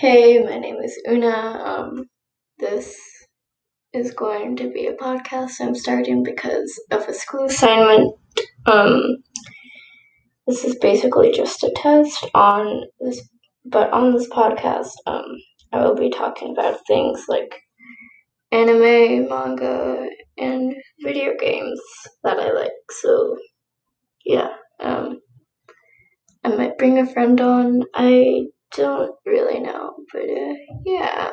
Hey, my name is Una. Um, this is going to be a podcast I'm starting because of a school assignment. Um, this is basically just a test on this, but on this podcast, um, I will be talking about things like anime, manga, and video games that I like. So, yeah, um, I might bring a friend on. I don't really know, but uh, yeah.